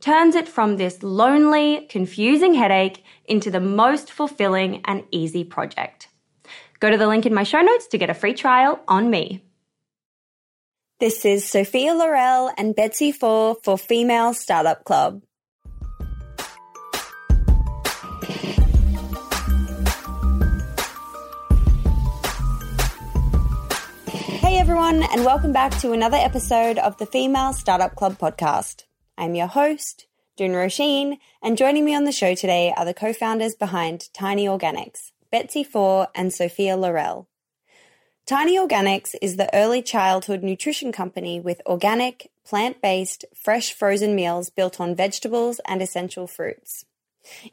turns it from this lonely, confusing headache into the most fulfilling and easy project. Go to the link in my show notes to get a free trial on me. This is Sofia Laurell and Betsy Fore for Female Startup Club. Hey everyone, and welcome back to another episode of the Female Startup Club podcast. I'm your host, Doone Roisin, and joining me on the show today are the co-founders behind Tiny Organics, Betsy Fore and Sofia Laurell. Tiny Organics is the early childhood nutrition company with organic, plant based, fresh frozen meals built on vegetables and essential fruits.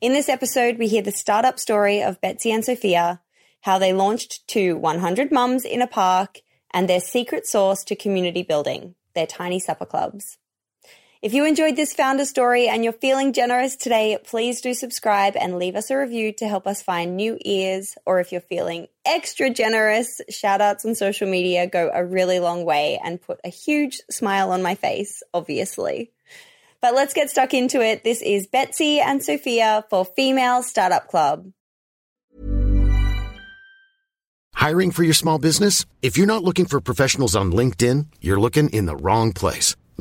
In this episode, we hear the startup story of Betsy and Sofia, how they launched to 100 mums in a park, and their secret sauce to community building, their tiny supper clubs. If you enjoyed this founder story and you're feeling generous today, please do subscribe and leave us a review to help us find new ears. Or if you're feeling extra generous, shout outs on social media go a really long way and put a huge smile on my face, obviously. But let's get stuck into it. This is Betsy and Sofia for Female Startup Club. Hiring for your small business? If you're not looking for professionals on LinkedIn, you're looking in the wrong place.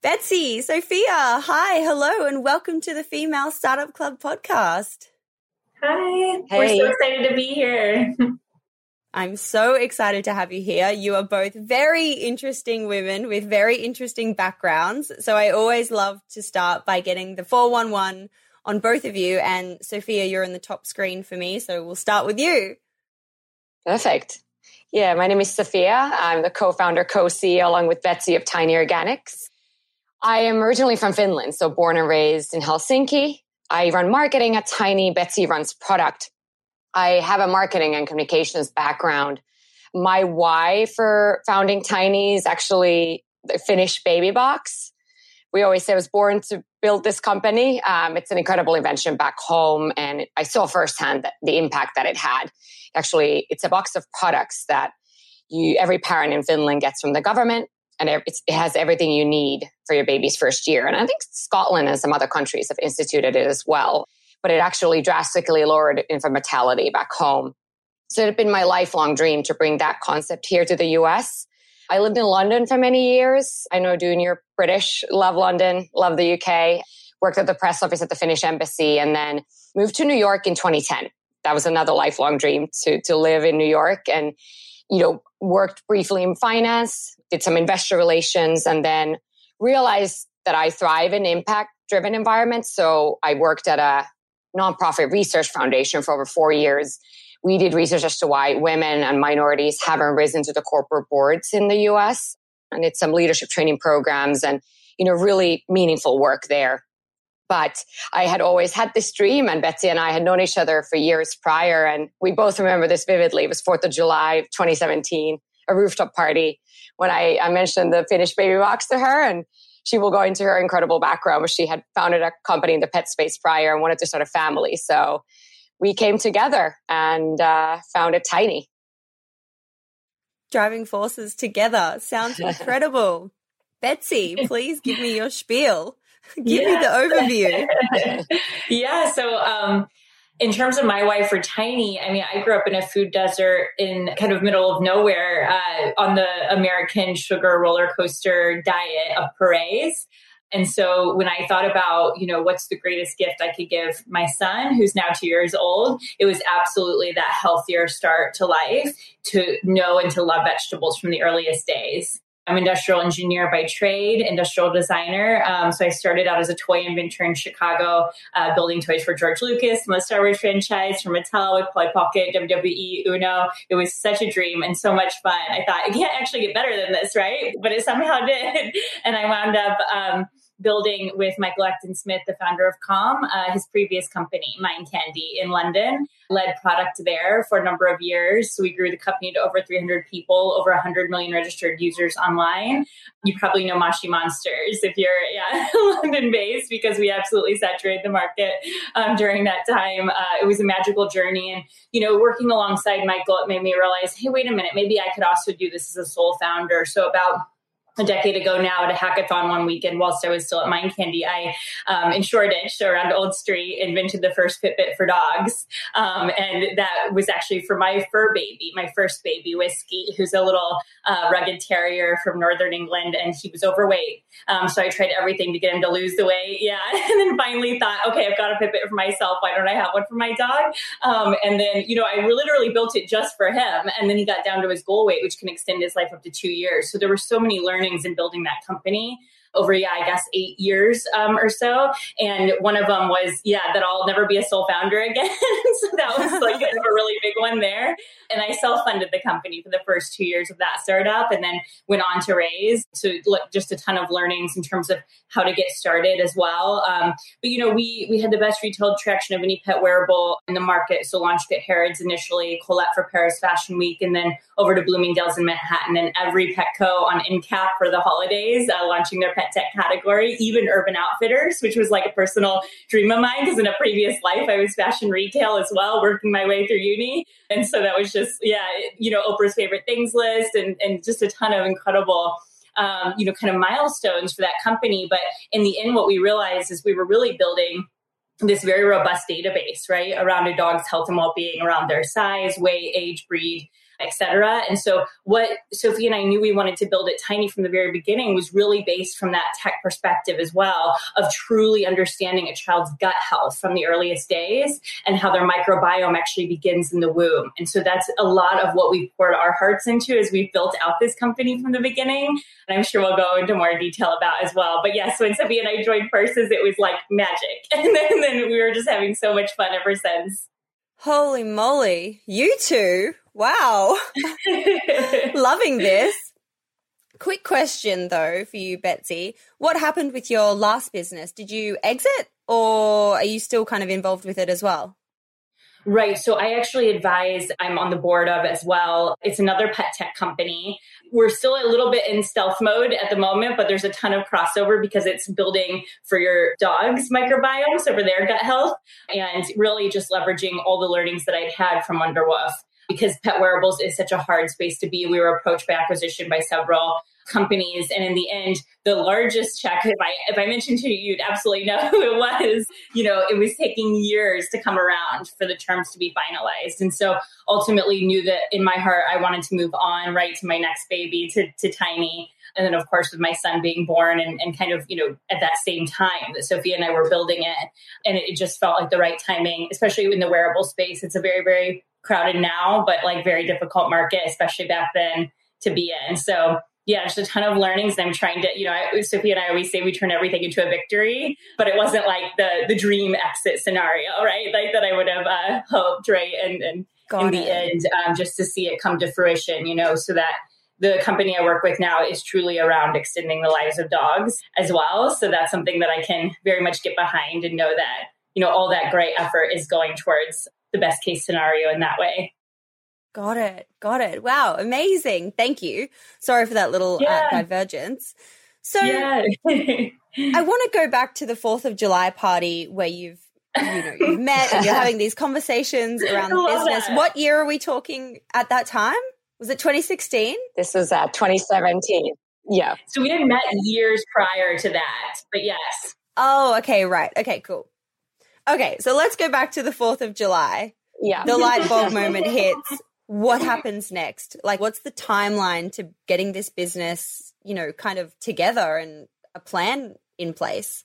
Betsy, Sofia, hi, hello, and welcome to the Female Startup Club podcast. Hi, hey. we're so excited to be here. I'm so excited to have you here. You are both very interesting women with very interesting backgrounds. So I always love to start by getting the 411 on both of you. And Sofia, you're in the top screen for me. So we'll start with you. Perfect. Yeah, my name is Sofia. I'm the co founder, co CEO, along with Betsy of Tiny Organics. I am originally from Finland, so born and raised in Helsinki. I run marketing at Tiny. Betsy runs product. I have a marketing and communications background. My why for founding Tiny is actually the Finnish baby box. We always say I was born to build this company. Um, it's an incredible invention back home, and I saw firsthand that the impact that it had. Actually, it's a box of products that you every parent in Finland gets from the government and it has everything you need for your baby's first year. And I think Scotland and some other countries have instituted it as well. But it actually drastically lowered infant mortality back home. So it had been my lifelong dream to bring that concept here to the US. I lived in London for many years. I know, you're British, love London, love the UK, worked at the press office at the Finnish embassy, and then moved to New York in 2010. That was another lifelong dream to, to live in New York. And you know, worked briefly in finance, did some investor relations, and then realized that I thrive in impact driven environments. So I worked at a nonprofit research foundation for over four years. We did research as to why women and minorities haven't risen to the corporate boards in the US. And it's some leadership training programs and, you know, really meaningful work there. But I had always had this dream, and Betsy and I had known each other for years prior. And we both remember this vividly. It was 4th of July, 2017, a rooftop party when I, I mentioned the Finnish baby box to her. And she will go into her incredible background where she had founded a company in the pet space prior and wanted to start a family. So we came together and uh, founded Tiny. Driving forces together sounds incredible. Betsy, please give me your spiel. Give me the overview. yeah. So, um, in terms of my wife for tiny, I mean, I grew up in a food desert in kind of middle of nowhere uh, on the American sugar roller coaster diet of purees. And so when I thought about, you know, what's the greatest gift I could give my son, who's now two years old, it was absolutely that healthier start to life to know and to love vegetables from the earliest days. I'm industrial engineer by trade, industrial designer. Um, so I started out as a toy inventor in Chicago, uh, building toys for George Lucas, the Star Wars franchise, for Mattel with Polly Pocket, WWE, Uno. It was such a dream and so much fun. I thought it can't actually get better than this, right? But it somehow did, and I wound up. Um, building with Michael Acton Smith, the founder of Calm, uh, his previous company, Mind Candy in London, led product there for a number of years. So we grew the company to over 300 people, over 100 million registered users online. You probably know Moshi Monsters if you're yeah, London based because we absolutely saturated the market um, during that time. Uh, it was a magical journey. And, you know, working alongside Michael, it made me realize, hey, wait a minute, maybe I could also do this as a sole founder. So about a decade ago now at a hackathon one weekend whilst I was still at Mind Candy. I, um, in Shoreditch, around Old Street, invented the first Fitbit for dogs. Um, and that was actually for my fur baby, my first baby, Whiskey, who's a little uh, rugged terrier from Northern England, and he was overweight. Um, so I tried everything to get him to lose the weight. Yeah. And then finally thought, okay, I've got a Fitbit for myself. Why don't I have one for my dog? Um, and then, you know, I literally built it just for him. And then he got down to his goal weight, which can extend his life up to two years. So there were so many in building that company. Over, yeah, I guess eight years um, or so. And one of them was, yeah, that I'll never be a sole founder again. so that was like a really big one there. And I self funded the company for the first two years of that startup and then went on to raise. So just a ton of learnings in terms of how to get started as well. Um, but, you know, we, we had the best retail traction of any pet wearable in the market. So launched at Harrods initially, Colette for Paris Fashion Week, and then over to Bloomingdale's in Manhattan and every Petco on endcap for the holidays, uh, launching their pet tech category, even Urban Outfitters, which was like a personal dream of mine because in a previous life I was fashion retail as well, working my way through uni. And so that was just, yeah, you know, Oprah's favorite things list and, and just a ton of incredible um, you know, kind of milestones for that company. But in the end, what we realized is we were really building this very robust database, right, around a dog's health and well-being, around their size, weight, age, breed, etc. And so what Sophie and I knew we wanted to build at Tiny from the very beginning was really based from that tech perspective as well of truly understanding a child's gut health from the earliest days and how their microbiome actually begins in the womb. And so that's a lot of what we've poured our hearts into as we've built out this company from the beginning. And I'm sure we'll go into more detail about as well. But yes, when Sophie and I joined forces, it was like magic. And then, and then we were just having so much fun ever since. Holy moly, you two Wow. Loving this. Quick question though for you, Betsy. What happened with your last business? Did you exit or are you still kind of involved with it as well? Right. So I actually advise, I'm on the board of as well. It's another pet tech company. We're still a little bit in stealth mode at the moment, but there's a ton of crossover because it's building for your dog's microbiome, so for their gut health, and really just leveraging all the learnings that I'd had from Wonderwoof because pet wearables is such a hard space to be. We were approached by acquisition by several companies and in the end the largest check if i if i mentioned to you you'd absolutely know who it was. You know it was taking years to come around for the terms to be finalized. And so ultimately knew that in my heart i wanted to move on right to my next baby to, to tiny. And then of course with my son being born and, and kind of you know at that same time that sofia and i were building it. And it just felt like the right timing especially in the wearable space. It's a very very crowded now, but like very difficult market, especially back then to be in. So yeah, just a ton of learnings. And I'm trying to, you know, I, Sophie and I always say we turn everything into a victory, but it wasn't like the the dream exit scenario, right? Like that I would have uh, hoped, right? And and Got in it. the end, um, just to see it come to fruition, you know, so that the company I work with now is truly around extending the lives of dogs as well. So that's something that I can very much get behind and know that, you know, all that great effort is going towards the best case scenario in that way. Got it. Got it. Wow. Amazing. Thank you. Sorry for that little uh, yeah. uh, divergence. So yeah. I want to go back to the 4th of July party where you've you know you've met and you're having these conversations around the business. That. What year are we talking at that time? Was it 2016? This was at 2017. Yeah. So we had met years prior to that, but yes. Oh, okay, right. Okay, cool. Okay, so let's go back to the 4th of July. Yeah. The light bulb moment hits. What happens next? Like, what's the timeline to getting this business, you know, kind of together and a plan in place?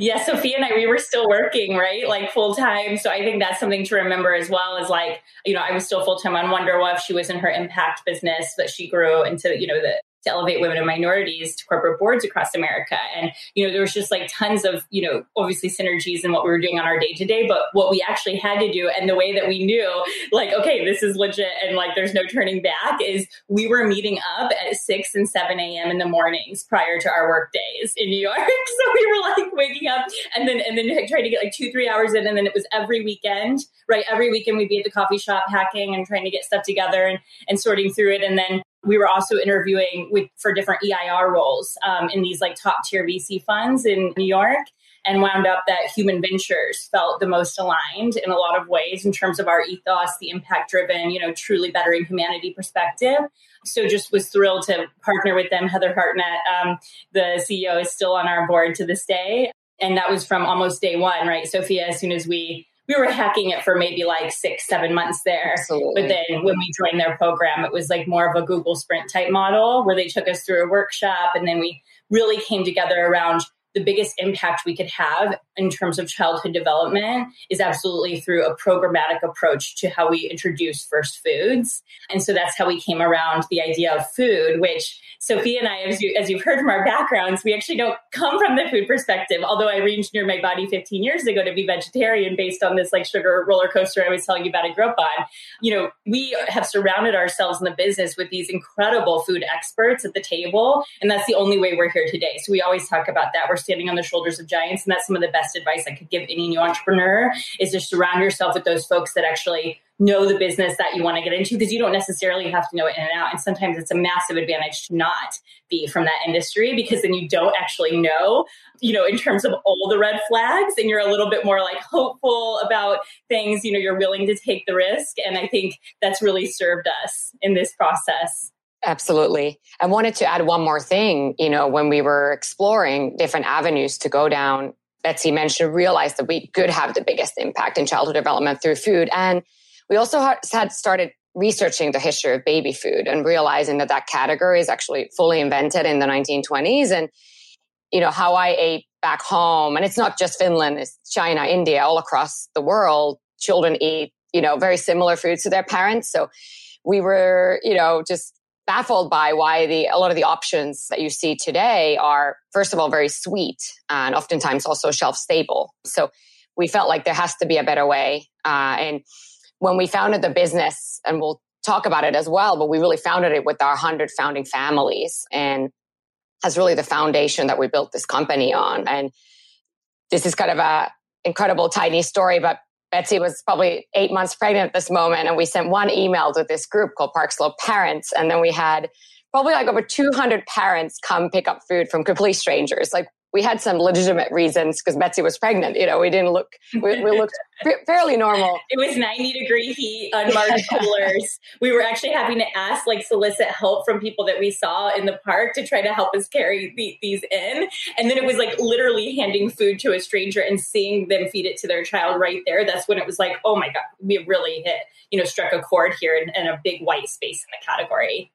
Yeah, Sofia and I, we were still working, right? Like full time. So I think that's something to remember as well as like, you know, I was still full time on Wonderwoof. She was in her impact business, but she grew into, you know, the to elevate women and minorities to corporate boards across America. And, you know, there was just like tons of, you know, obviously synergies in what we were doing on our day to day, but what we actually had to do and the way that we knew, like, okay, this is legit and like there's no turning back is we were meeting up at 6 and 7 a.m. in the mornings prior to our work days in New York. so we were like waking up and then, and then trying to get like two, three hours in. And then it was every weekend, right? Every weekend we'd be at the coffee shop hacking and trying to get stuff together and, and sorting through it. And then we were also interviewing with for different EIR roles um, in these like top tier VC funds in New York and wound up that human ventures felt the most aligned in a lot of ways in terms of our ethos, the impact driven, you know, truly bettering humanity perspective. So just was thrilled to partner with them. Heather Hartnett, um, the CEO, is still on our board to this day. And that was from almost day one, right? Sofia, as soon as we we were hacking it for maybe like six, seven months there. Absolutely. But then when we joined their program, it was like more of a Google Sprint type model where they took us through a workshop and then we really came together around the biggest impact we could have in terms of childhood development is absolutely through a programmatic approach to how we introduce first foods. And so that's how we came around the idea of food, which Sophie and I, as, you, as you've heard from our backgrounds, we actually don't come from the food perspective. Although I re-engineered my body 15 years ago to be vegetarian based on this like sugar roller coaster I was telling you about I grew up on. You know, we have surrounded ourselves in the business with these incredible food experts at the table, and that's the only way we're here today. So we always talk about that. We're standing on the shoulders of giants, and that's some of the best advice I could give any new entrepreneur is to surround yourself with those folks that actually know the business that you want to get into because you don't necessarily have to know it in and out. And sometimes it's a massive advantage to not be from that industry because then you don't actually know, you know, in terms of all the red flags and you're a little bit more like hopeful about things, you know, you're willing to take the risk. And I think that's really served us in this process. Absolutely. I wanted to add one more thing. You know, when we were exploring different avenues to go down, Betsy mentioned, realized that we could have the biggest impact in childhood development through food. And we also had started researching the history of baby food and realizing that that category is actually fully invented in the 1920s. And, you know, how I ate back home, and it's not just Finland, it's China, India, all across the world, children eat, you know, very similar foods to their parents. So we were, you know, just baffled by why the a lot of the options that you see today are first of all very sweet and oftentimes also shelf stable so we felt like there has to be a better way uh, and when we founded the business, and we'll talk about it as well, but we really founded it with our 100 founding families. And that's really the foundation that we built this company on. And this is kind of a incredible tiny story, but Betsy was probably eight months pregnant at this moment. And we sent one email to this group called Park Slope Parents. And then we had probably like over 200 parents come pick up food from complete strangers. Like we had some legitimate reasons because Betsy was pregnant. You know, we didn't look, we, we looked fairly normal. It was 90 degree heat, unmarked coolers. We were actually having to ask, like, solicit help from people that we saw in the park to try to help us carry the, these in. And then it was like literally handing food to a stranger and seeing them feed it to their child right there. That's when it was like, oh my God, we really hit, you know, struck a chord here in, in a big white space in the category.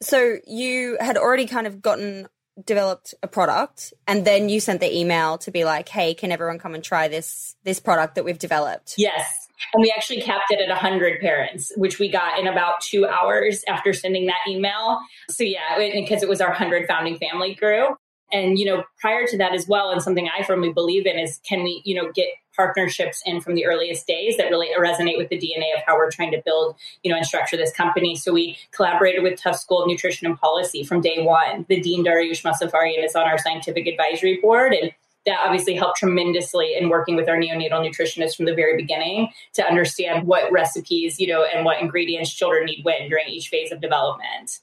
So you had already kind of gotten developed a product and then you sent the email to be like hey can everyone come and try this this product that we've developed? Yes. And we actually capped it at 100 parents which we got in about two hours after sending that email. So yeah because it was our 100 founding family crew and you know prior to that as well and something i firmly believe in is can we you know get partnerships in from the earliest days that really resonate with the dna of how we're trying to build you know and structure this company. So we collaborated with Tufts school of nutrition and policy from day one. The dean Dariush Mozaffarian is on our scientific advisory board and that obviously helped tremendously in working with our neonatal nutritionists from the very beginning to understand what recipes you know and what ingredients children need when during each phase of development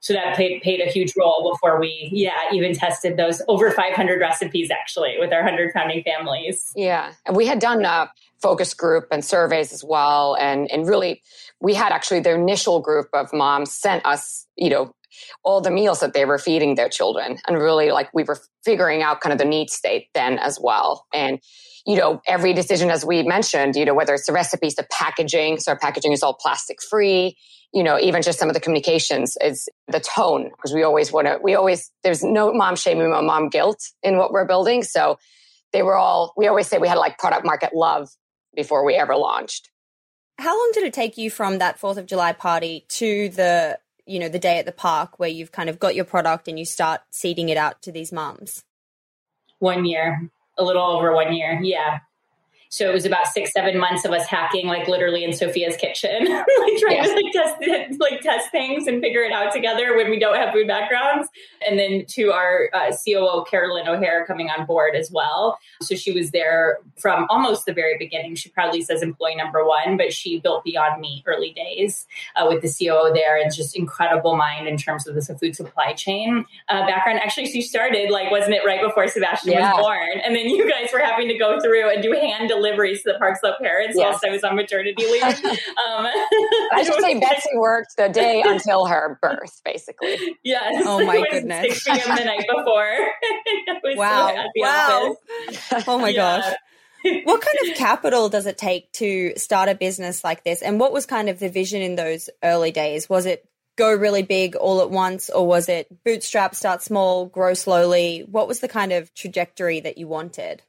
so that played, played a huge role before we, yeah, even tested those over 500 recipes actually with our 100 founding families. Yeah. And we had done a focus group and surveys as well. And, and really, we had actually the initial group of moms sent us, you know, all the meals that they were feeding their children. And really, like, we were figuring out kind of the need state then as well. And, you know, every decision, as we mentioned, you know, whether it's the recipes, the packaging, so our packaging is all plastic free, you know, even just some of the communications is the tone, because we always want to, we always, there's no mom shaming or mom guilt in what we're building. So they were all, we always say we had like product market love before we ever launched. How long did it take you from that 4th of July party to the, you know, the day at the park where you've kind of got your product and you start seeding it out to these moms? One year, a little over one year. Yeah. So it was about six, seven months of us hacking, like literally in Sofia's kitchen, like trying to like test, like test things and figure it out together when we don't have food backgrounds. And then to our uh, COO, Carolyn O'Hare, coming on board as well. So she was there from almost the very beginning. She proudly says employee number one, but she built Beyond Meat early days uh, with the COO there and just incredible mind in terms of the food supply chain uh, background. Actually, she started like, wasn't it right before Sebastian yeah. was born? And then you guys were having to go through and do hand deliveries to the Park Slope parents yes. whilst I was on maternity leave. Um, I should say Betsy worked the day until her birth, basically. Yes. Oh my goodness. 6 p.m. the night before. wow. wow. Oh my yeah. gosh. what kind of capital does it take to start a business like this? And what was kind of the vision in those early days? Was it go really big all at once, or was it bootstrap, start small, grow slowly? What was the kind of trajectory that you wanted?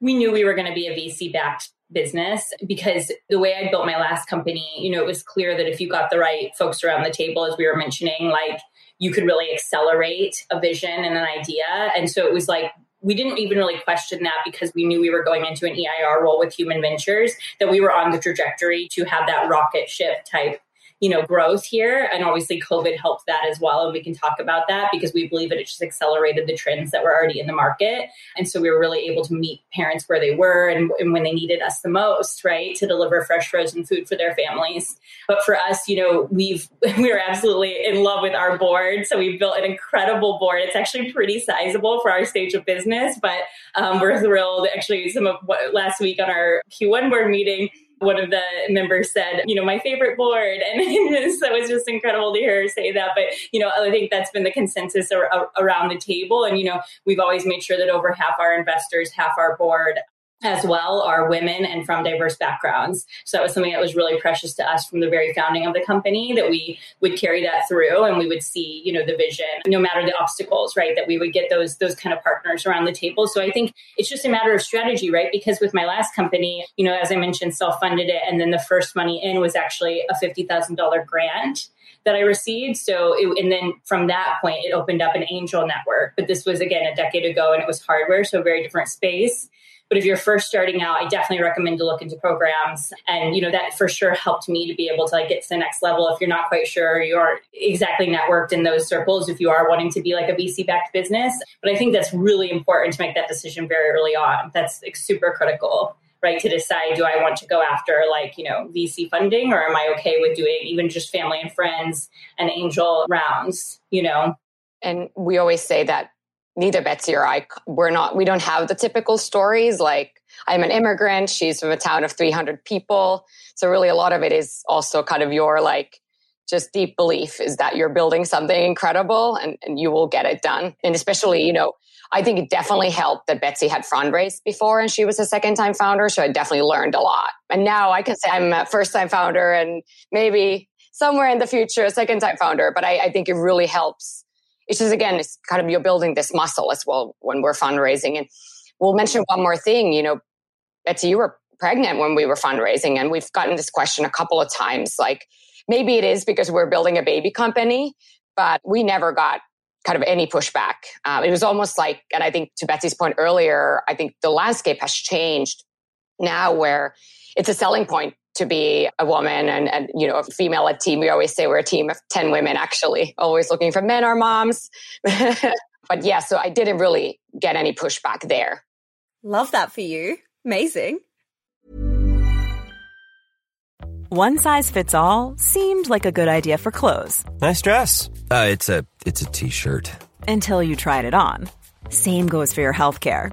We knew we were going to be a VC backed business because the way I built my last company, you know, it was clear that if you got the right folks around the table, as we were mentioning, like you could really accelerate a vision and an idea. And so it was like, we didn't even really question that because we knew we were going into an EIR role with human ventures, that we were on the trajectory to have that rocket ship type you know, growth here. And obviously COVID helped that as well. And we can talk about that because we believe that it just accelerated the trends that were already in the market. And so we were really able to meet parents where they were and, and when they needed us the most, right? To deliver fresh frozen food for their families. But for us, you know, we've, we are absolutely in love with our board. So we've built an incredible board. It's actually pretty sizable for our stage of business, but um, we're thrilled. Actually, some of what last week on our Q1 board meeting, one of the members said, you know, my favorite board. And so it was just incredible to hear her say that. But, you know, I think that's been the consensus ar- around the table. And, you know, we've always made sure that over half our investors, half our board as well are women and from diverse backgrounds. So that was something that was really precious to us from the very founding of the company that we would carry that through and we would see, you know, the vision, no matter the obstacles, right? That we would get those those kind of partners around the table. So I think it's just a matter of strategy, right? Because with my last company, you know, as I mentioned, self-funded it and then the first money in was actually a $50,000 grant that I received. So, it, and then from that point, it opened up an angel network. But this was again a decade ago, and it was hardware, so a very different space. But if you're first starting out, I definitely recommend to look into programs. And, you know, that for sure helped me to be able to like get to the next level. If you're not quite sure, you aren't exactly networked in those circles, if you are wanting to be like a VC backed business. But I think that's really important to make that decision very early on. That's like, super critical right to decide do i want to go after like you know vc funding or am i okay with doing even just family and friends and angel rounds you know and we always say that neither Betsy or I, we're not, we don't have the typical stories. Like I'm an immigrant. She's from a town of 300 people. So really a lot of it is also kind of your like, just deep belief is that you're building something incredible and, and you will get it done. And especially, you know, I think it definitely helped that Betsy had fundraised before and she was a second time founder. So I definitely learned a lot. And now I can say I'm a first time founder and maybe somewhere in the future, a second time founder. But I, I think it really helps it's just again, it's kind of you're building this muscle as well when we're fundraising. And we'll mention one more thing. You know, Betsy, you were pregnant when we were fundraising, and we've gotten this question a couple of times. Like maybe it is because we're building a baby company, but we never got kind of any pushback. Um, it was almost like, and I think to Betsy's point earlier, I think the landscape has changed now where it's a selling point to be a woman and, and you know a female led team. We always say we're a team of 10 women actually always looking for men or moms. But yeah so i didn't really get any pushback there. Love that for you. Amazing. One size fits all seemed like a good idea for clothes. Nice dress. Uh, it's a it's a t-shirt. Until you tried it on. Same goes for your health care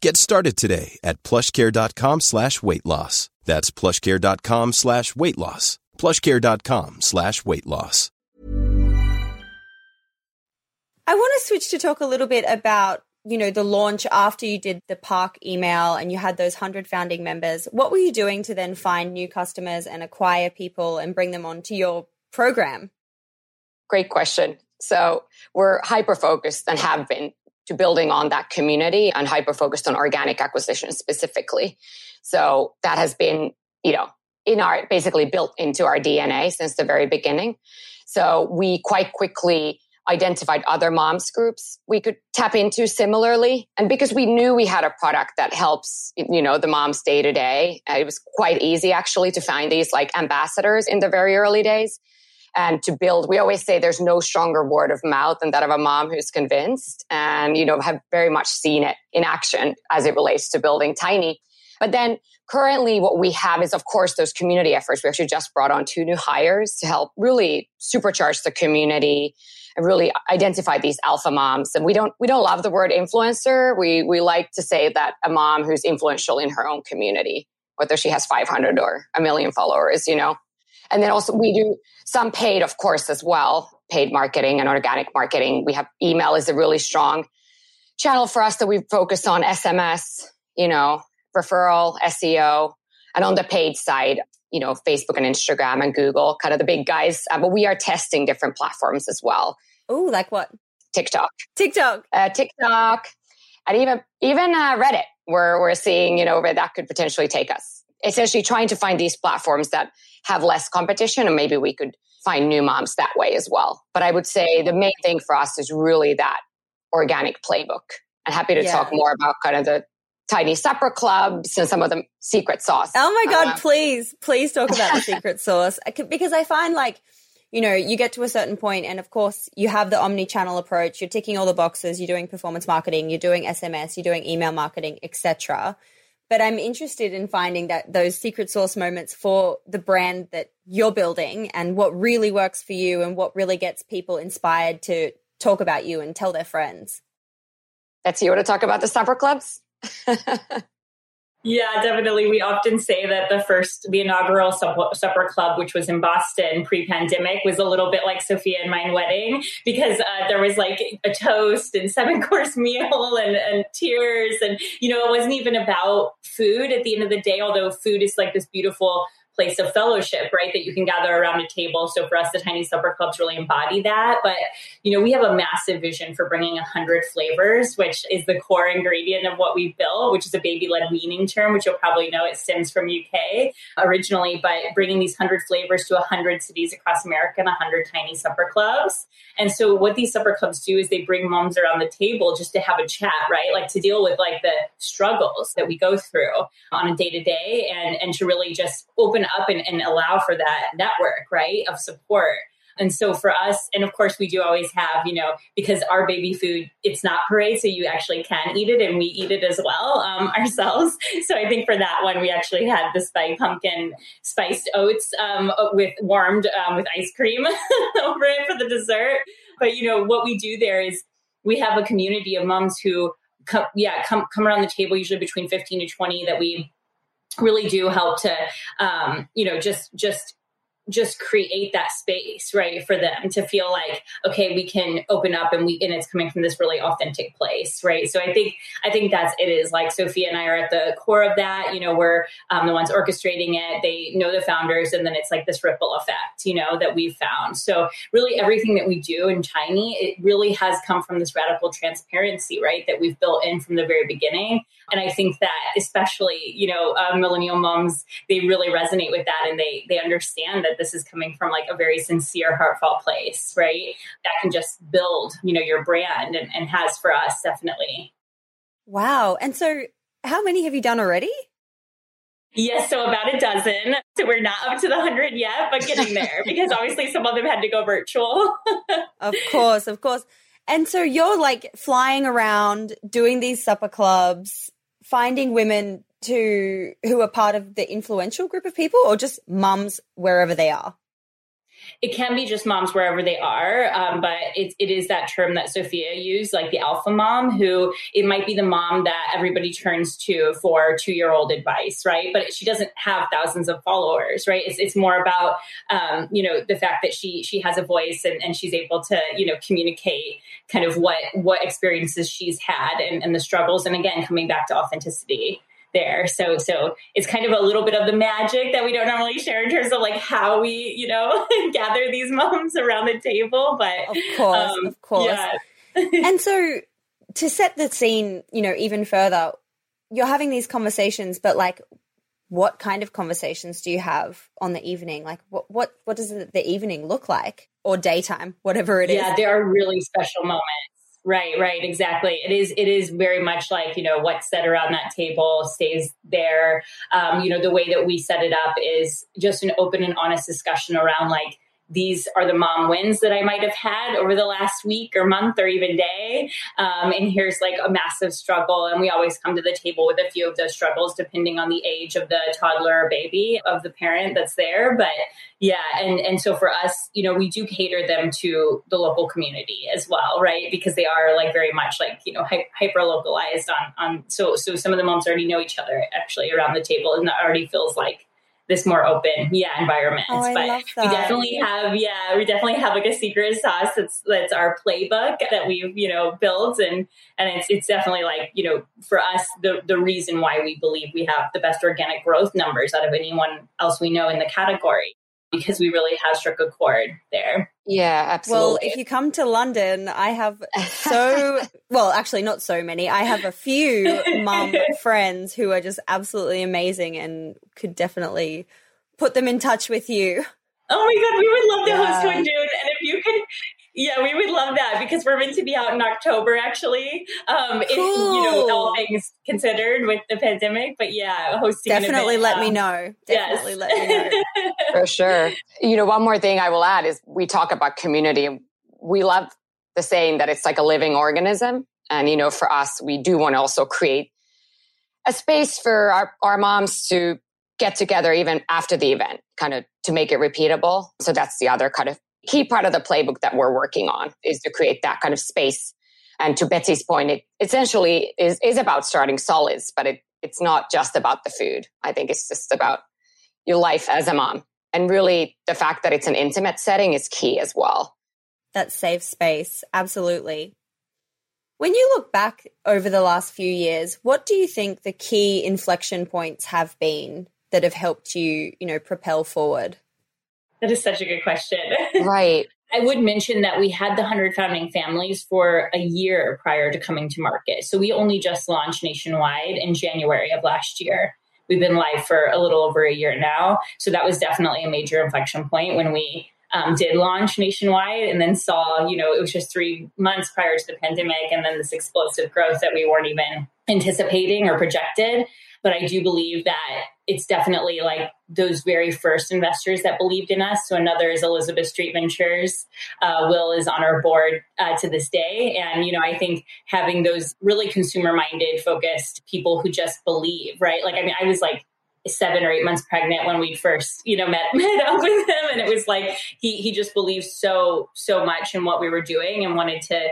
Get started today at plushcare.com slash weight loss. That's plushcare.com slash weight loss. plushcare.com slash weight loss. I want to switch to talk a little bit about you know, the launch after you did the park email and you had those 100 founding members, what were you doing to then find new customers and acquire people and bring them onto your program? Great question. So we're hyper focused and have been to building on that community and hyper focused on organic acquisition specifically. So that has been, you know, in our basically built into our DNA since the very beginning. So we quite quickly identified other moms groups we could tap into similarly. And because we knew we had a product that helps, you know, the moms day to day, it was quite easy actually to find these like ambassadors in the very early days and to build. We always say there's no stronger word of mouth than that of a mom who's convinced and, you know, have very much seen it in action as it relates to building tiny. But then currently what we have is of course those community efforts. We actually just brought on two new hires to help really supercharge the community and really identify these alpha moms. And we don't we don't love the word influencer. We we like to say that a mom who's influential in her own community, whether she has 500 or a million followers, you know. And then also we do some paid, of course, as well, paid marketing and organic marketing. We have email is a really strong channel for us that we focus on SMS, you know, referral, SEO, and on the paid side, you know, Facebook and Instagram and Google, kind of the big guys. Uh, but we are testing different platforms as well. Oh, like what? TikTok. TikTok. Uh, TikTok. And even even uh, Reddit, where we're seeing, you know, where that could potentially take us. Essentially trying to find these platforms that have less competition and maybe we could find new moms that way as well. But I would say the main thing for us is really that organic playbook. I'm happy to yeah. talk more about kind of the tiny supper clubs and some of the secret sauce. Oh my God, uh, please, please talk about the secret sauce. Because I find like, you know, you get to a certain point and of course you have the omni-channel approach, you're ticking all the boxes, you're doing performance marketing, you're doing SMS, you're doing email marketing, etc. But I'm interested in finding that those secret source moments for the brand that you're building and what really works for you and what really gets people inspired to talk about you and tell their friends. That's you want to talk about the supper clubs? yeah, definitely. We often say that the first, the inaugural supper club, which was in Boston pre pandemic, was a little bit like Sofia and mine wedding because uh, there was like a toast and seven course meal and, and tears. And, you know, it wasn't even about food at the end of the day, although food is like this beautiful place of fellowship, right? That you can gather around a table. So for us, the Tiny Supper Clubs really embody that. But, you know, we have a massive vision for bringing 100 flavors, which is the core ingredient of what we built, which is a baby led weaning term, which you'll probably know it stems from UK originally, but bringing these 100 flavors to 100 cities across America and 100 Tiny Supper Clubs. And so what these supper clubs do is they bring moms around the table just to have a chat, right? Like to deal with like the struggles that we go through on a day to day and, and to really just open up and, and allow for that network, right, of support. And so for us, and of course, we do always have, you know, because our baby food, it's not puréed, so you actually can eat it and we eat it as well um, ourselves. So I think for that one, we actually had the spike pumpkin spiced oats um, with warmed um, with ice cream over it for the dessert. But, you know, what we do there is we have a community of moms who come, yeah, come, come around the table, usually between 15 to 20 that we really do help to um, you know just just just create that space, right, for them to feel like, okay, we can open up and we and it's coming from this really authentic place, right? So I think I think that's it is like Sofia and I are at the core of that. You know, we're um, the ones orchestrating it. They know the founders, and then it's like this ripple effect, you know, that we've found. So really, everything that we do in Tiny, it really has come from this radical transparency, right, that we've built in from the very beginning. And I think that especially, you know, uh, millennial moms, they really resonate with that, and they they understand that this is coming from like a very sincere, heartfelt place, right? That can just build, you know, your brand, and, and has for us definitely. Wow. And so, how many have you done already? Yes, so about a dozen. So we're not up to the hundred yet, but getting there because obviously some of them had to go virtual. of course, of course. And so you're like flying around doing these supper clubs, finding women to who are part of the influential group of people or just mums wherever they are? it can be just moms wherever they are, um, but it, it is that term that Sofia used, like the alpha mom, who it might be the mom that everybody turns to for two year old advice, right? But she doesn't have thousands of followers, right? It's, it's more about, um, you know, the fact that she she has a voice and, and she's able to, you know, communicate kind of what what experiences she's had and, and the struggles. And again, coming back to authenticity there. So so it's kind of a little bit of the magic that we don't normally share in terms of like how we, you know, gather these moms around the table. But of course, um, of course. Yeah. and so to set the scene, you know, even further, you're having these conversations, but like what kind of conversations do you have on the evening? Like what what what does the evening look like? Or daytime, whatever it yeah, is. yeah, there are really special moments Right, right, exactly. It is it is very much like, you know, what's set around that table stays there. Um, you know, the way that we set it up is just an open and honest discussion around like these are the mom wins that I might have had over the last week or month or even day. Um, and here's like a massive struggle. And we always come to the table with a few of those struggles, depending on the age of the toddler or baby of the parent that's there. But yeah, and, and so for us, you know, we do cater them to the local community as well, right? Because they are like very much like, you know, hyper localized on, on, so, so some of the moms already know each other actually around the table and that already feels like this more open yeah environment. Oh, but we definitely have yeah we definitely have like a secret sauce that's that's our playbook that we've you know built. And and it's it's definitely like you know for us the the reason why we believe we have the best organic growth numbers out of anyone else we know in the category because we really have struck a chord there. Yeah, absolutely. Well, if you come to London, I have so well, actually not so many. I have a few mum friends who are just absolutely amazing and could definitely put them in touch with you. Oh my god, we would love to yeah. host one, dude. And if you could yeah, we would love that because we're meant to be out in October actually. Um, cool. if, you know, all things considered with the pandemic, but yeah, hosting. Definitely let um, me know. Definitely yes. let me know. For sure. You know, one more thing I will add is we talk about community. We love the saying that it's like a living organism. And, you know, for us, we do want to also create a space for our, our moms to get together even after the event, kind of to make it repeatable. So that's the other kind of key part of the playbook that we're working on is to create that kind of space. And to Betsy's point, it essentially is, is about starting solids, but it, it's not just about the food. I think it's just about your life as a mom. And really, the fact that it's an intimate setting is key as well. That safe space, absolutely. When you look back over the last few years, what do you think the key inflection points have been that have helped you, you know, propel forward? That is such a good question. Right. I would mention that we had the 100 founding families for a year prior to coming to market. So we only just launched nationwide in January of last year. We've been live for a little over a year now. So that was definitely a major inflection point when we um, did launch nationwide and then saw, you know, it was just three months prior to the pandemic and then this explosive growth that we weren't even anticipating or projected. But I do believe that it's definitely like those very first investors that believed in us. So another is Elizabeth Street Ventures. Uh, Will is on our board uh, to this day. And, you know, I think having those really consumer minded, focused people who just believe, right? Like, I mean, I was like, seven or eight months pregnant when we first, you know, met, met up with him. And it was like, he, he just believed so, so much in what we were doing and wanted to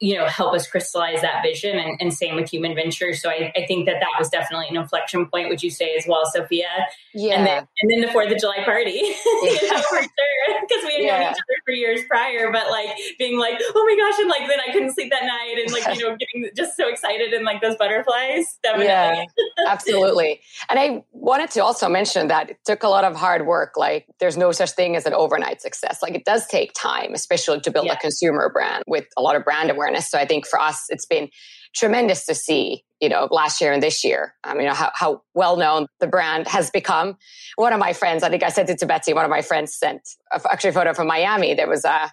you know, help us crystallize that vision and, and same with human venture. So I, I, think that that was definitely an inflection point, would you say as well, Sofia? Yeah. And then, and then the 4th of July party, you know, for sure. Because we had yeah. known each other for years prior, but like being like, oh my gosh. And like, then I couldn't sleep that night and like, you know, getting just so excited and like those butterflies. Definitely. Yeah, absolutely. And I wanted to also mention that it took a lot of hard work. Like there's no such thing as an overnight success. Like it does take time, especially to build yeah. a consumer brand with a lot of brand awareness awareness. So I think for us, it's been tremendous to see, you know, last year and this year, um, you know, how, how well known the brand has become. One of my friends, I think I sent it to Betsy, one of my friends sent a, actually a photo from Miami. There was a,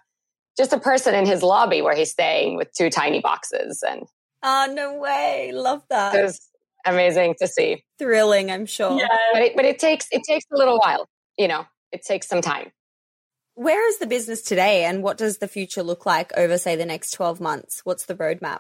just a person in his lobby where he's staying with two tiny boxes and. Oh, no way. Love that. It was amazing to see. Thrilling, I'm sure. Yeah. But it, but it takes, it takes a little while, you know, it takes some time. Where is the business today and what does the future look like over, say, the next 12 months? What's the roadmap?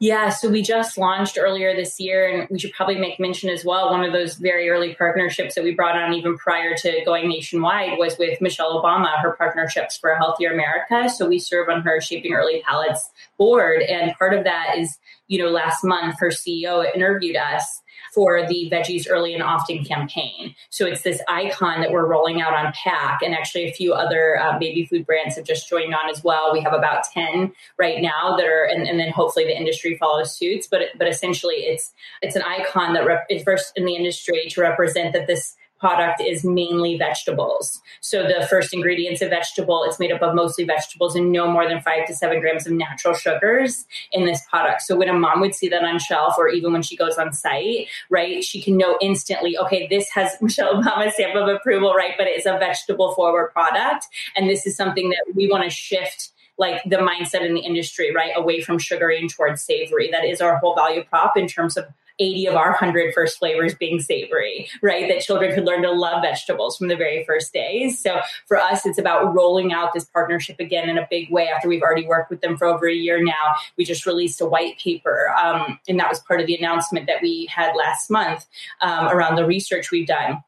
Yeah, so we just launched earlier this year, and we should probably make mention as well. One of those very early partnerships that we brought on even prior to going nationwide was with Michelle Obama, her partnerships for a healthier America. So we serve on her Shaping Early Palates board, and part of that is, you know, last month her CEO interviewed us for the Veggies Early and Often campaign. So it's this icon that we're rolling out on pack, and actually a few other uh, baby food brands have just joined on as well. We have about 10 right now that are, and, and then hopefully the industry follows suits. But but essentially, it's it's an icon that rep- is first in the industry to represent that this product is mainly vegetables. So the first ingredients a vegetable, it's made up of mostly vegetables and no more than five to seven grams of natural sugars in this product. So when a mom would see that on shelf or even when she goes on site, right, she can know instantly, okay, this has Michelle Obama's stamp of approval, right? But it's a vegetable forward product. And this is something that we want to shift like the mindset in the industry, right? Away from sugary and towards savory. That is our whole value prop in terms of 80 of our 100 first flavors being savory, right? That children could learn to love vegetables from the very first days. So for us, it's about rolling out this partnership again in a big way after we've already worked with them for over a year now. We just released a white paper, um, and that was part of the announcement that we had last month um, around the research we've done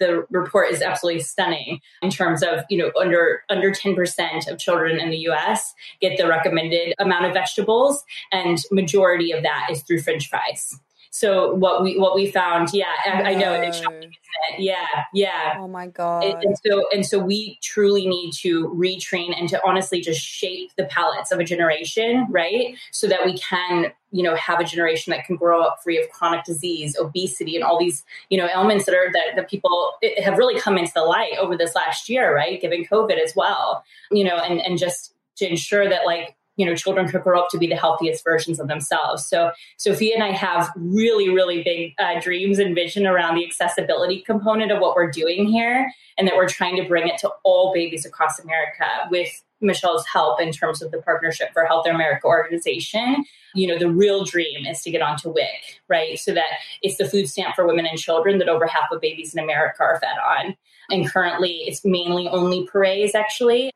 the report is absolutely stunning in terms of you know under under 10% of children in the US get the recommended amount of vegetables and majority of that is through french fries so what we what we found, yeah, I, I know it's shocking, Yeah, yeah. Oh my god. And, and so and so we truly need to retrain and to honestly just shape the palates of a generation, right? So that we can you know have a generation that can grow up free of chronic disease obesity and all these you know ailments that are that, that people have really come into the light over this last year right given covid as well you know and and just to ensure that like you know children could grow up to be the healthiest versions of themselves. So Sofia and i have really really big uh, dreams and vision around the accessibility component of what we're doing here and that we're trying to bring it to all babies across america with michelle's help in terms of the partnership for health america organization. You know the real dream is to get onto WIC right? So that it's the food stamp for women and children that over half of babies in america are fed on. And currently it's mainly only purees actually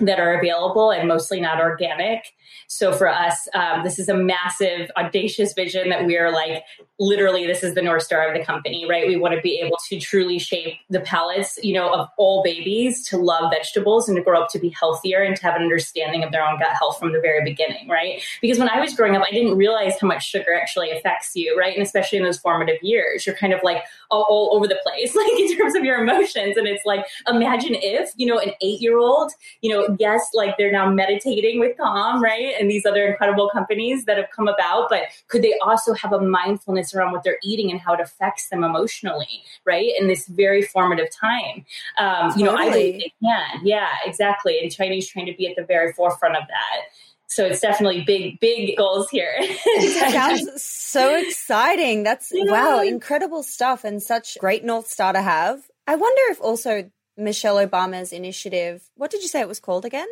that are available and mostly not organic. So for us, um, this is a massive, audacious vision that we're like, literally, this is the North Star of the company, right? We want to be able to truly shape the palates, you know, of all babies to love vegetables and to grow up to be healthier and to have an understanding of their own gut health from the very beginning, right? Because when I was growing up, I didn't realize how much sugar actually affects you, right? And especially in those formative years, you're kind of like all, all over the place, like in terms of your emotions. And it's like, imagine if, you know, an eight year old, you know, yes, like they're now meditating with Calm, right? And these other incredible companies that have come about, but could they also have a mindfulness around what they're eating and how it affects them emotionally, right? In this very formative time. Um, totally. You know, I believe they can. Yeah, exactly. And Tiny's trying to be at the very forefront of that so it's definitely big big goals here sounds so exciting that's yeah. wow incredible stuff and such great north star to have i wonder if also Michelle Obama's initiative. What did you say it was called again?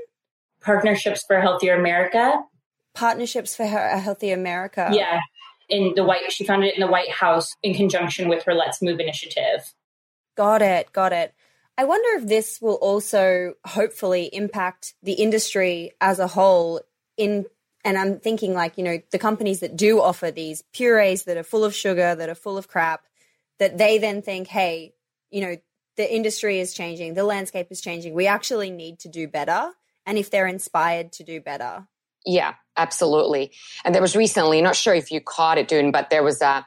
Partnerships for a Healthier America. Partnerships for a Healthier America. Yeah. In the White, she founded it in the White House in conjunction with her Let's Move initiative. Got it. Got it. I wonder if this will also hopefully impact the industry as a whole in and I'm thinking like, you know, the companies that do offer these purees that are full of sugar, that are full of crap, that they then think, hey, you know, the industry is changing, the landscape is changing. We actually need to do better. And if they're inspired to do better, Yeah, absolutely. And there was recently, not sure if you caught it, Doone, but there was a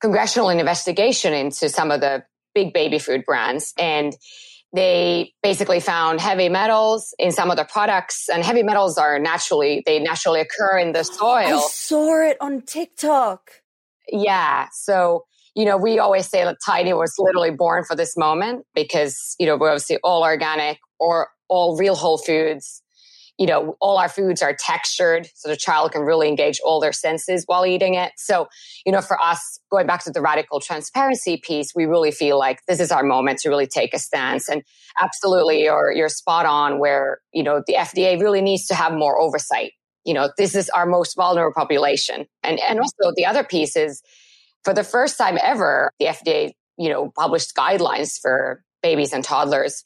congressional investigation into some of the big baby food brands. And they basically found heavy metals in some of the products and heavy metals are naturally they naturally occur in the soil i saw it on tiktok yeah so you know we always say that tiny was literally born for this moment because you know we're obviously all organic or all real whole foods you know, all our foods are textured so the child can really engage all their senses while eating it. So, you know, for us, going back to the radical transparency piece, we really feel like this is our moment to really take a stance. And absolutely, you're, you're spot on where, you know, the FDA really needs to have more oversight. You know, this is our most vulnerable population. And, and also the other piece is for the first time ever, the FDA, you know, published guidelines for babies and toddlers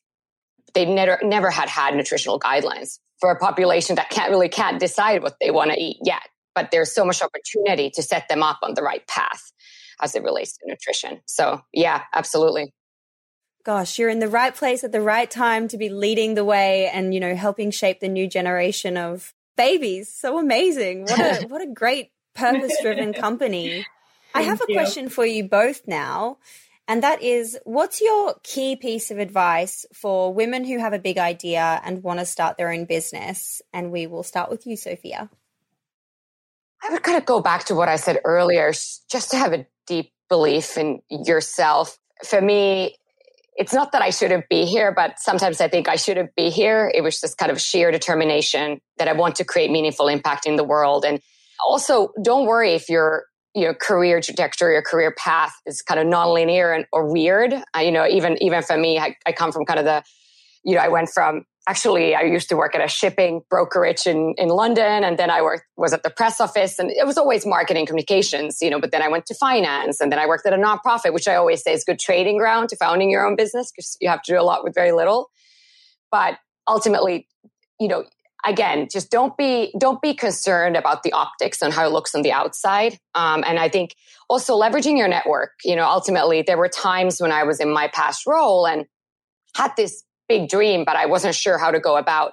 they never never had had nutritional guidelines for a population that can't really can't decide what they want to eat yet. But there's so much opportunity to set them up on the right path as it relates to nutrition. So yeah, absolutely. Gosh, you're in the right place at the right time to be leading the way and, you know, helping shape the new generation of babies. So amazing. What a what a great purpose driven company. I have a you. question for you both now. And that is what's your key piece of advice for women who have a big idea and want to start their own business? And we will start with you, Sofia. I would kind of go back to what I said earlier, just to have a deep belief in yourself. For me, it's not that I shouldn't be here, but sometimes I think I shouldn't be here. It was just kind of sheer determination that I want to create meaningful impact in the world. And also, don't worry if you're you know career trajectory or career path is kind of nonlinear and or weird. You know, even even for me, I, I come from kind of the you know I went from actually I used to work at a shipping brokerage in, in London and then I worked was at the press office and it was always marketing communications, you know, but then I went to finance and then I worked at a nonprofit, which I always say is good trading ground to founding your own business because you have to do a lot with very little. But ultimately, you know, again, just don't be don't be concerned about the optics and how it looks on the outside. Um, and I think also leveraging your network. You know, ultimately, there were times when I was in my past role and had this big dream, but I wasn't sure how to go about,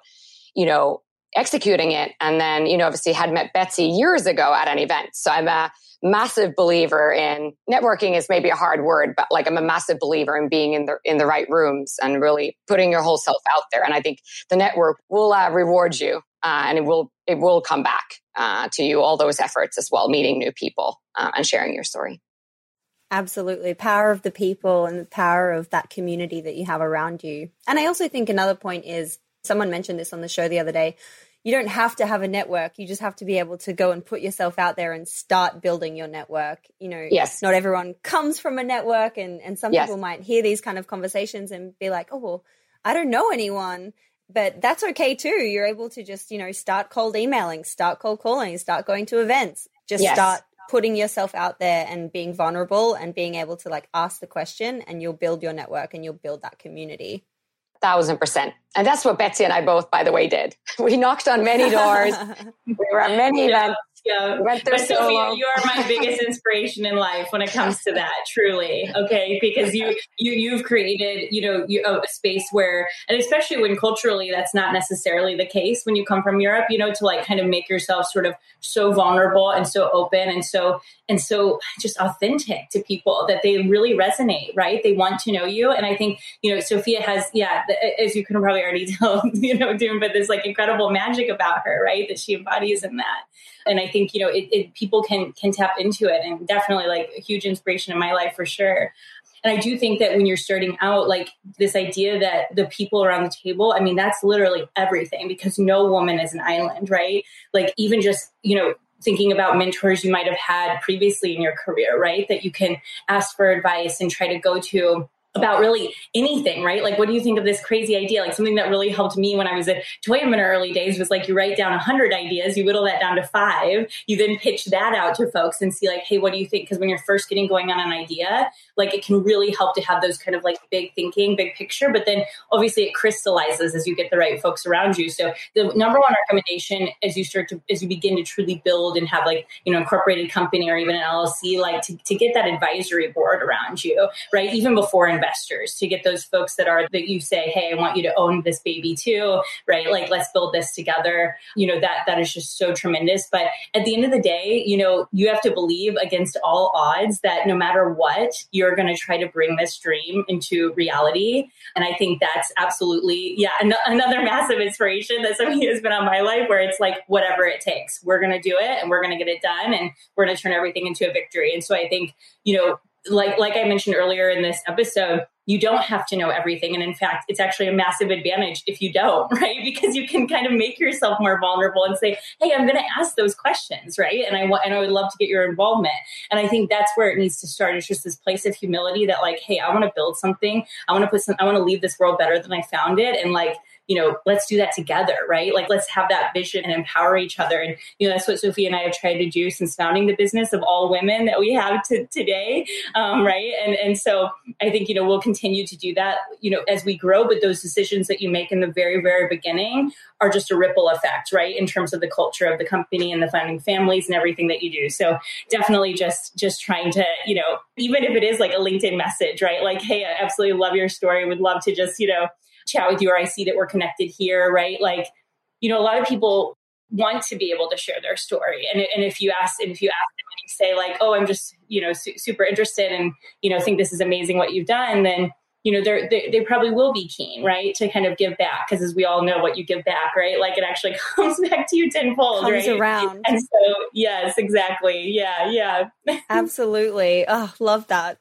you know, executing it. And then, you know, obviously had met Betsy years ago at an event. So I'm a massive believer in networking is maybe a hard word, but like I'm a massive believer in being in the in the right rooms and really putting your whole self out there. And I think the network will uh, reward you, uh, and it will it will come back uh, to you all those efforts as well, meeting new people uh, and sharing your story. Absolutely. Power of the people and the power of that community that you have around you. And I also think another point is someone mentioned this on the show the other day you don't have to have a network. You just have to be able to go and put yourself out there and start building your network. You know, yes. not everyone comes from a network and, and some yes. people might hear these kind of conversations and be like, oh, well, I don't know anyone. But that's okay too. You're able to just, you know, start cold emailing, start cold calling, start going to events, just yes. start putting yourself out there and being vulnerable and being able to like ask the question and you'll build your network and you'll build that community thousand percent. And that's what Betsy and I both, by the way, did. We knocked on many doors. we were at many yeah, events. Yeah. Went but Sofia, you are my biggest inspiration in life when it comes to that, truly. Okay. Because you, you, you've created, you know, you, a space where, and especially when culturally that's not necessarily the case when you come from Europe, you know, to like kind of make yourself sort of so vulnerable and so open and so, and so just authentic to people that they really resonate, right? They want to know you. And I think, you know, Sofia has, yeah, as you can probably already tell, you know, doing, but there's like incredible magic about her, right? That she embodies in that. And I think, you know, it, it people can, can tap into it and definitely like a huge inspiration in my life for sure. And I do think that when you're starting out, like this idea that the people around the table, I mean, that's literally everything because no woman is an island, right? Like even just, you know, thinking about mentors you might have had previously in your career, right? That you can ask for advice and try to go to about really anything, right? Like, what do you think of this crazy idea? Like, something that really helped me when I was a Toyota in early days was like, you write down 100 ideas, you whittle that down to five, you then pitch that out to folks and see, like, hey, what do you think? Because when you're first getting going on an idea, like, it can really help to have those kind of like big thinking, big picture. But then obviously it crystallizes as you get the right folks around you. So, the number one recommendation as you start to, as you begin to truly build and have like, you know, incorporated company or even an LLC, like to, to get that advisory board around you, right? Even before investment investors, to get those folks that are that you say, hey, I want you to own this baby too, right? Like let's build this together. You know that that is just so tremendous. But at the end of the day, you know you have to believe against all odds that no matter what, you're going to try to bring this dream into reality. And I think that's absolutely yeah an- another massive inspiration that something has been on my life where it's like whatever it takes, we're going to do it and we're going to get it done and we're going to turn everything into a victory. And so I think you know like like I mentioned earlier in this episode, you don't have to know everything. And in fact, it's actually a massive advantage if you don't, right? Because you can kind of make yourself more vulnerable and say, Hey, I'm going to ask those questions, right? And I and I would love to get your involvement. And I think that's where it needs to start. It's just this place of humility that like, Hey, I want to build something. I want to put some, I want to leave this world better than I found it. And like, you know, let's do that together, right? Like, let's have that vision and empower each other. And, you know, that's what Sophie and I have tried to do since founding the business of all women that we have to today, um, right? And, and so I think, you know, we'll continue to do that, you know, as we grow, but those decisions that you make in the very, very beginning are just a ripple effect, right? In terms of the culture of the company and the founding families and everything that you do. So definitely just, just trying to, you know, even if it is like a LinkedIn message, right? Like, Hey, I absolutely love your story. Would love to just, you know, chat with you or I see that we're connected here, right? Like, you know, a lot of people want to be able to share their story. And, and if you ask, and if you ask them and you say like, oh, I'm just, you know, su- super interested and, you know, think this is amazing what you've done, then, you know, they're, they, they probably will be keen, right. To kind of give back. Cause as we all know what you give back, right. Like it actually comes back to you tenfold, comes right. around. And so, yes, exactly. Yeah. Yeah. Absolutely. Oh, love that.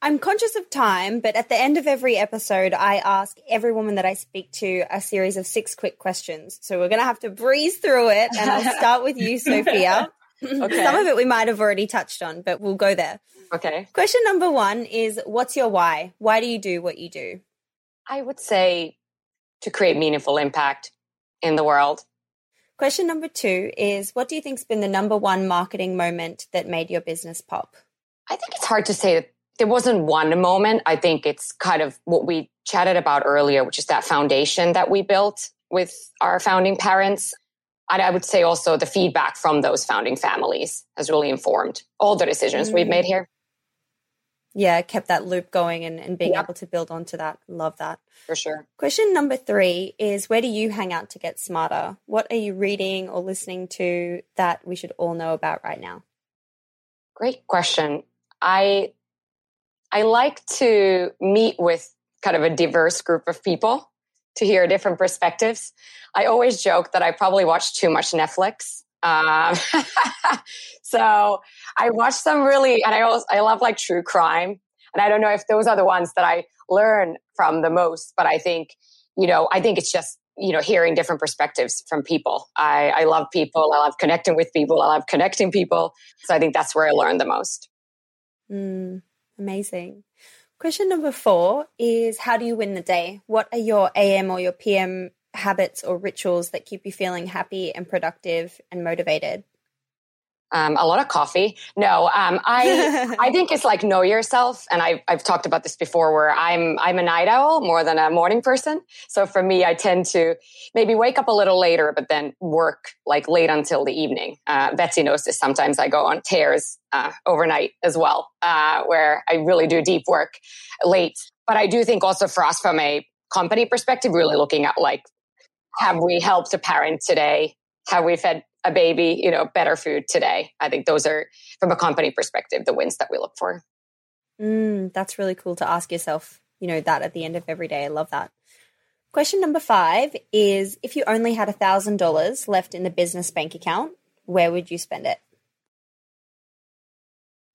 I'm conscious of time, but at the end of every episode, I ask every woman that I speak to a series of six quick questions. So we're going to have to breeze through it. And I'll start with you, Sofia. Okay. Some of it we might have already touched on, but we'll go there. Okay. Question number one is What's your why? Why do you do what you do? I would say to create meaningful impact in the world. Question number two is What do you think's been the number one marketing moment that made your business pop? I think it's hard to say that there wasn't one moment. I think it's kind of what we chatted about earlier, which is that foundation that we built with our founding parents. And I would say also the feedback from those founding families has really informed all the decisions mm. we've made here. Yeah, kept that loop going and, and being yeah. able to build onto that. Love that. For sure. Question number three is where do you hang out to get smarter? What are you reading or listening to that we should all know about right now? Great question. I I like to meet with kind of a diverse group of people to hear different perspectives. I always joke that I probably watch too much Netflix. Um, so I watch some really, and I also, I love like true crime. And I don't know if those are the ones that I learn from the most, but I think, you know, I think it's just, you know, hearing different perspectives from people. I, I love people. I love connecting with people. I love connecting people. So I think that's where I learn the most. Mm. Amazing. Question number four is How do you win the day? What are your AM or your PM habits or rituals that keep you feeling happy and productive and motivated? Um, a lot of coffee. No, um, I I think it's like know yourself, and I, I've talked about this before. Where I'm I'm a night owl more than a morning person. So for me, I tend to maybe wake up a little later, but then work like late until the evening. Uh, Betsy knows this. Sometimes I go on tears uh, overnight as well, uh, where I really do deep work late. But I do think also for us, from a company perspective, really looking at like, have we helped a parent today? Have we fed a baby, you know, better food today. I think those are, from a company perspective, the wins that we look for. Mm, that's really cool to ask yourself, you know, that at the end of every day. I love that. Question number five is if you only had a $1,000 left in the business bank account, where would you spend it?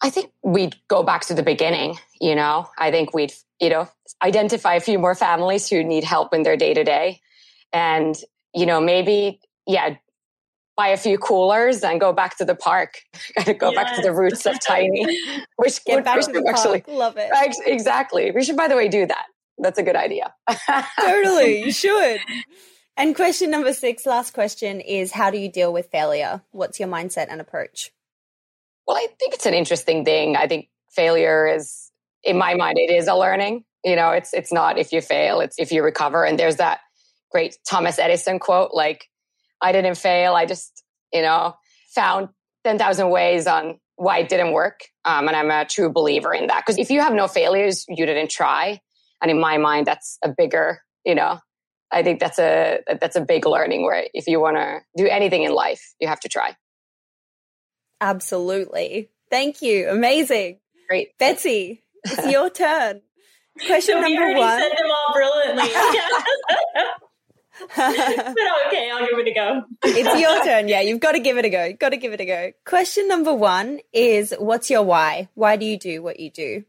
I think we'd go back to the beginning, you know. I think we'd, you know, identify a few more families who need help in their day to day. And, you know, maybe, yeah, buy a few coolers and go back to the park. Gotta go yes. back to the roots of Tiny. Which get back to the actually park. love it. Exactly. We should, by the way, do that. That's a good idea. totally, you should. And question number six, last question is: How do you deal with failure? What's your mindset and approach? Well, I think it's an interesting thing. I think failure is, in my mind, it is a learning. You know, it's it's not if you fail, it's if you recover. And there's that great Thomas Edison quote, like I didn't fail. I just, you know, found 10,000 ways on why it didn't work. Um, and I'm a true believer in that. Because if you have no failures, you didn't try. And in my mind, that's a bigger, you know, I think that's a that's a big learning where if you want to do anything in life, you have to try. Absolutely. Thank you. Amazing. Great. Betsy, it's your turn. Question so number one. said them all brilliantly. but okay, I'll give it a go. it's your turn. Yeah, you've got to give it a go. You've got to give it a go. Question number one is What's your why? Why do you do what you do?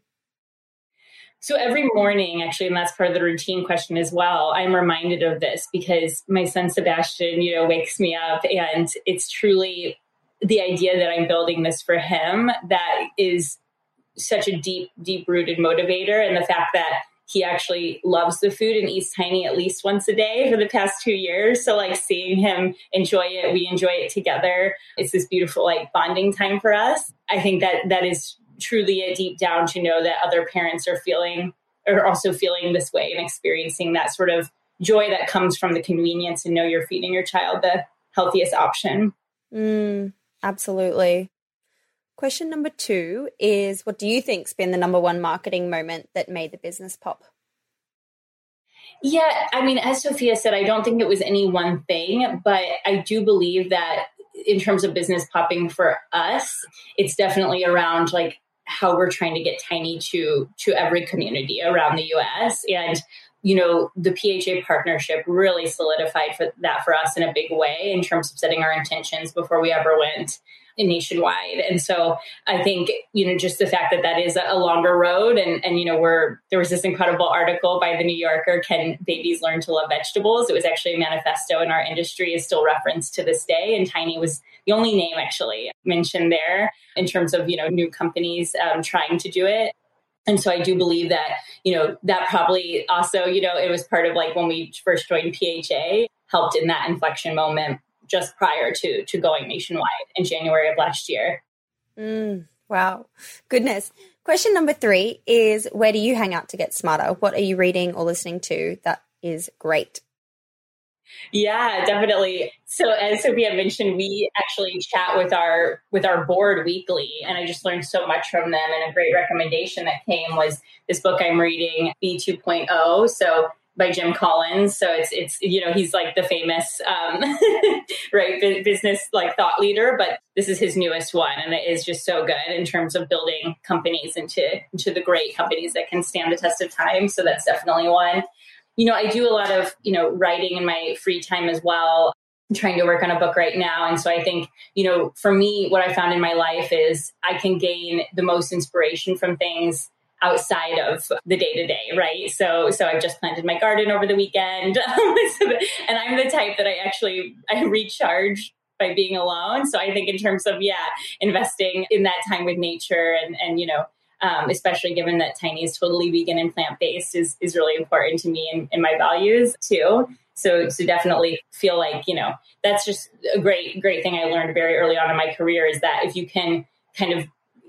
So every morning, actually, and that's part of the routine question as well, I'm reminded of this because my son Sebastian, you know, wakes me up and it's truly the idea that I'm building this for him that is such a deep, deep rooted motivator. And the fact that he actually loves the food and eats tiny at least once a day for the past two years. So like seeing him enjoy it, we enjoy it together. It's this beautiful like bonding time for us. I think that that is truly a deep down to know that other parents are feeling are also feeling this way and experiencing that sort of joy that comes from the convenience and know you're feeding your child the healthiest option. Mm, absolutely. Question number two is What do you think's been the number one marketing moment that made the business pop? Yeah, I mean, as Sofia said, I don't think it was any one thing, but I do believe that in terms of business popping for us, it's definitely around like how we're trying to get tiny to to every community around the US and you know the PHA partnership really solidified for that for us in a big way in terms of setting our intentions before we ever went nationwide. And so I think, you know, just the fact that that is a longer road and, and, you know, we're, there was this incredible article by the New Yorker, Can Babies Learn to Love Vegetables? It was actually a manifesto in our industry is still referenced to this day. And Tiny was the only name actually mentioned there in terms of, you know, new companies um, trying to do it. And so I do believe that, you know, that probably also, you know, it was part of like when we first joined PHA helped in that inflection moment just prior to to going nationwide in January of last year. Mm, wow, goodness. Question number three is: Where do you hang out to get smarter? What are you reading or listening to that is great? Yeah, definitely. So as Sofia mentioned, we actually chat with our with our board weekly and I just learned so much from them and a great recommendation that came was this book I'm reading Be 2.0. So by Jim Collins. So it's it's you know he's like the famous um, right business like thought leader, but this is his newest one, and it is just so good in terms of building companies into into the great companies that can stand the test of time. So that's definitely one. You know, I do a lot of you know writing in my free time as well. I'm trying to work on a book right now, and so I think you know for me, what I found in my life is I can gain the most inspiration from things outside of the day to day, right? So, so I've just planted my garden over the weekend, and I'm the type that I actually I recharge by being alone. So I think in terms of yeah, investing in that time with nature and and you know. Um, especially given that Tiny is totally vegan and plant based, is is really important to me and, and my values too. So to definitely feel like you know that's just a great great thing I learned very early on in my career is that if you can kind of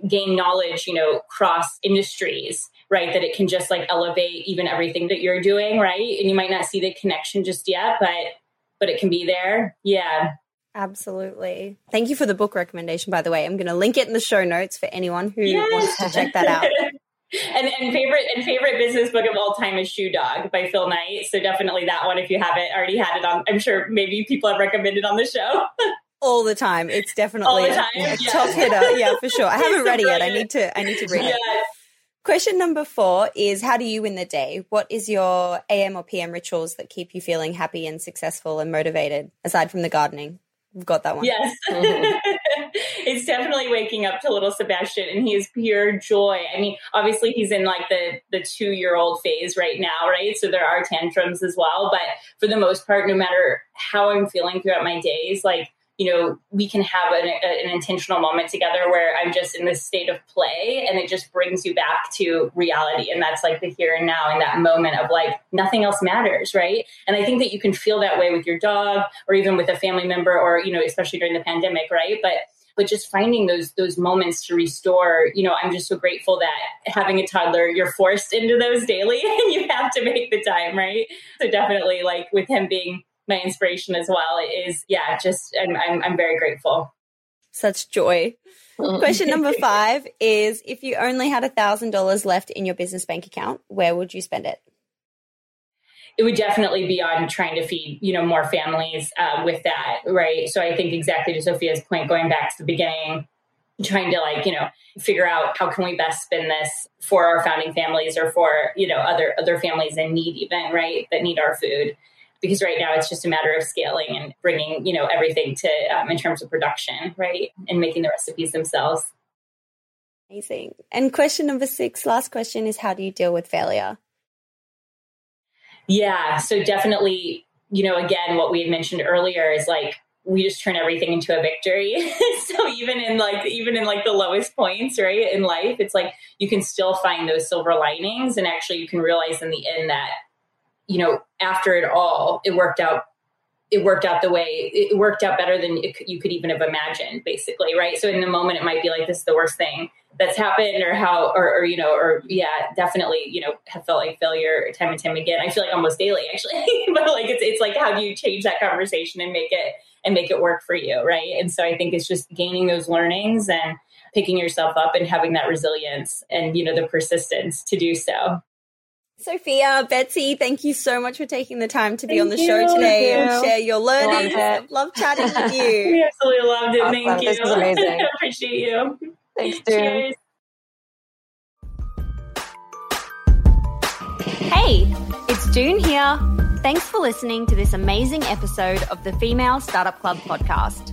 gain knowledge, you know, cross industries, right? That it can just like elevate even everything that you're doing, right? And you might not see the connection just yet, but but it can be there. Yeah. Absolutely. Thank you for the book recommendation, by the way. I'm going to link it in the show notes for anyone who yes. wants to check that out. and, and favorite and favorite business book of all time is Shoe Dog by Phil Knight. So definitely that one if you haven't already had it on. I'm sure maybe people have recommended on the show. all the time. It's definitely time, a yeah. top hitter. Yeah, for sure. I haven't read it yet. I need to. I need to read it. Question number four is: How do you win the day? What is your AM or PM rituals that keep you feeling happy and successful and motivated? Aside from the gardening, we've got that one. Yes, it's definitely waking up to little Sebastian, and he is pure joy. I mean, obviously he's in like the the two year old phase right now, right? So there are tantrums as well, but for the most part, no matter how I'm feeling throughout my days, like you know, we can have an, an, intentional moment together where I'm just in this state of play and it just brings you back to reality. And that's like the here and now in that moment of like nothing else matters, right? And I think that you can feel that way with your dog or even with a family member or, you know, especially during the pandemic, right? But but just finding those those moments to restore you know i'm just so grateful that having a toddler you're forced into those daily and you have to make the time right so definitely like with him being my inspiration as well is yeah just I'm, I'm, I'm very grateful such joy Question number five is if you only had a thousand dollars left in your business bank account, where would you spend it? It would definitely be on trying to feed, you know, more families uh, with that, right? So I think exactly to Sofia's point, going back to the beginning, trying to like, you know, figure out how can we best spin this for our founding families or for, you know, other other families in need, even right, that need our food because right now it's just a matter of scaling and bringing you know everything to um, in terms of production right and making the recipes themselves. Amazing. And question number six last question is how do you deal with failure? Yeah so definitely you know again what we had mentioned earlier is like we just turn everything into a victory. So even in like even in like the lowest points right in life it's like you can still find those silver linings and actually you can realize in the end that you know, after it all, it worked out. It worked out the way it worked out better than it, you could even have imagined, basically, right? So in the moment, it might be like this is the worst thing that's happened, or how, or, or you know, or yeah, definitely, you know, have felt like failure time and time again. I feel like almost daily, actually, but like it's it's like how do you change that conversation and make it and make it work for you, right? And so I think it's just gaining those learnings and picking yourself up and having that resilience and you know the persistence to do so. Sofia, Betsy, thank you so much for taking the time to be thank on the you, show today and share your learnings. Love chatting with you. we absolutely loved it. Awesome. Thank you. This was amazing. Appreciate you. Thanks, Cheers. Hey, it's Doone here. Thanks for listening to this amazing episode of the Female Startup Club podcast.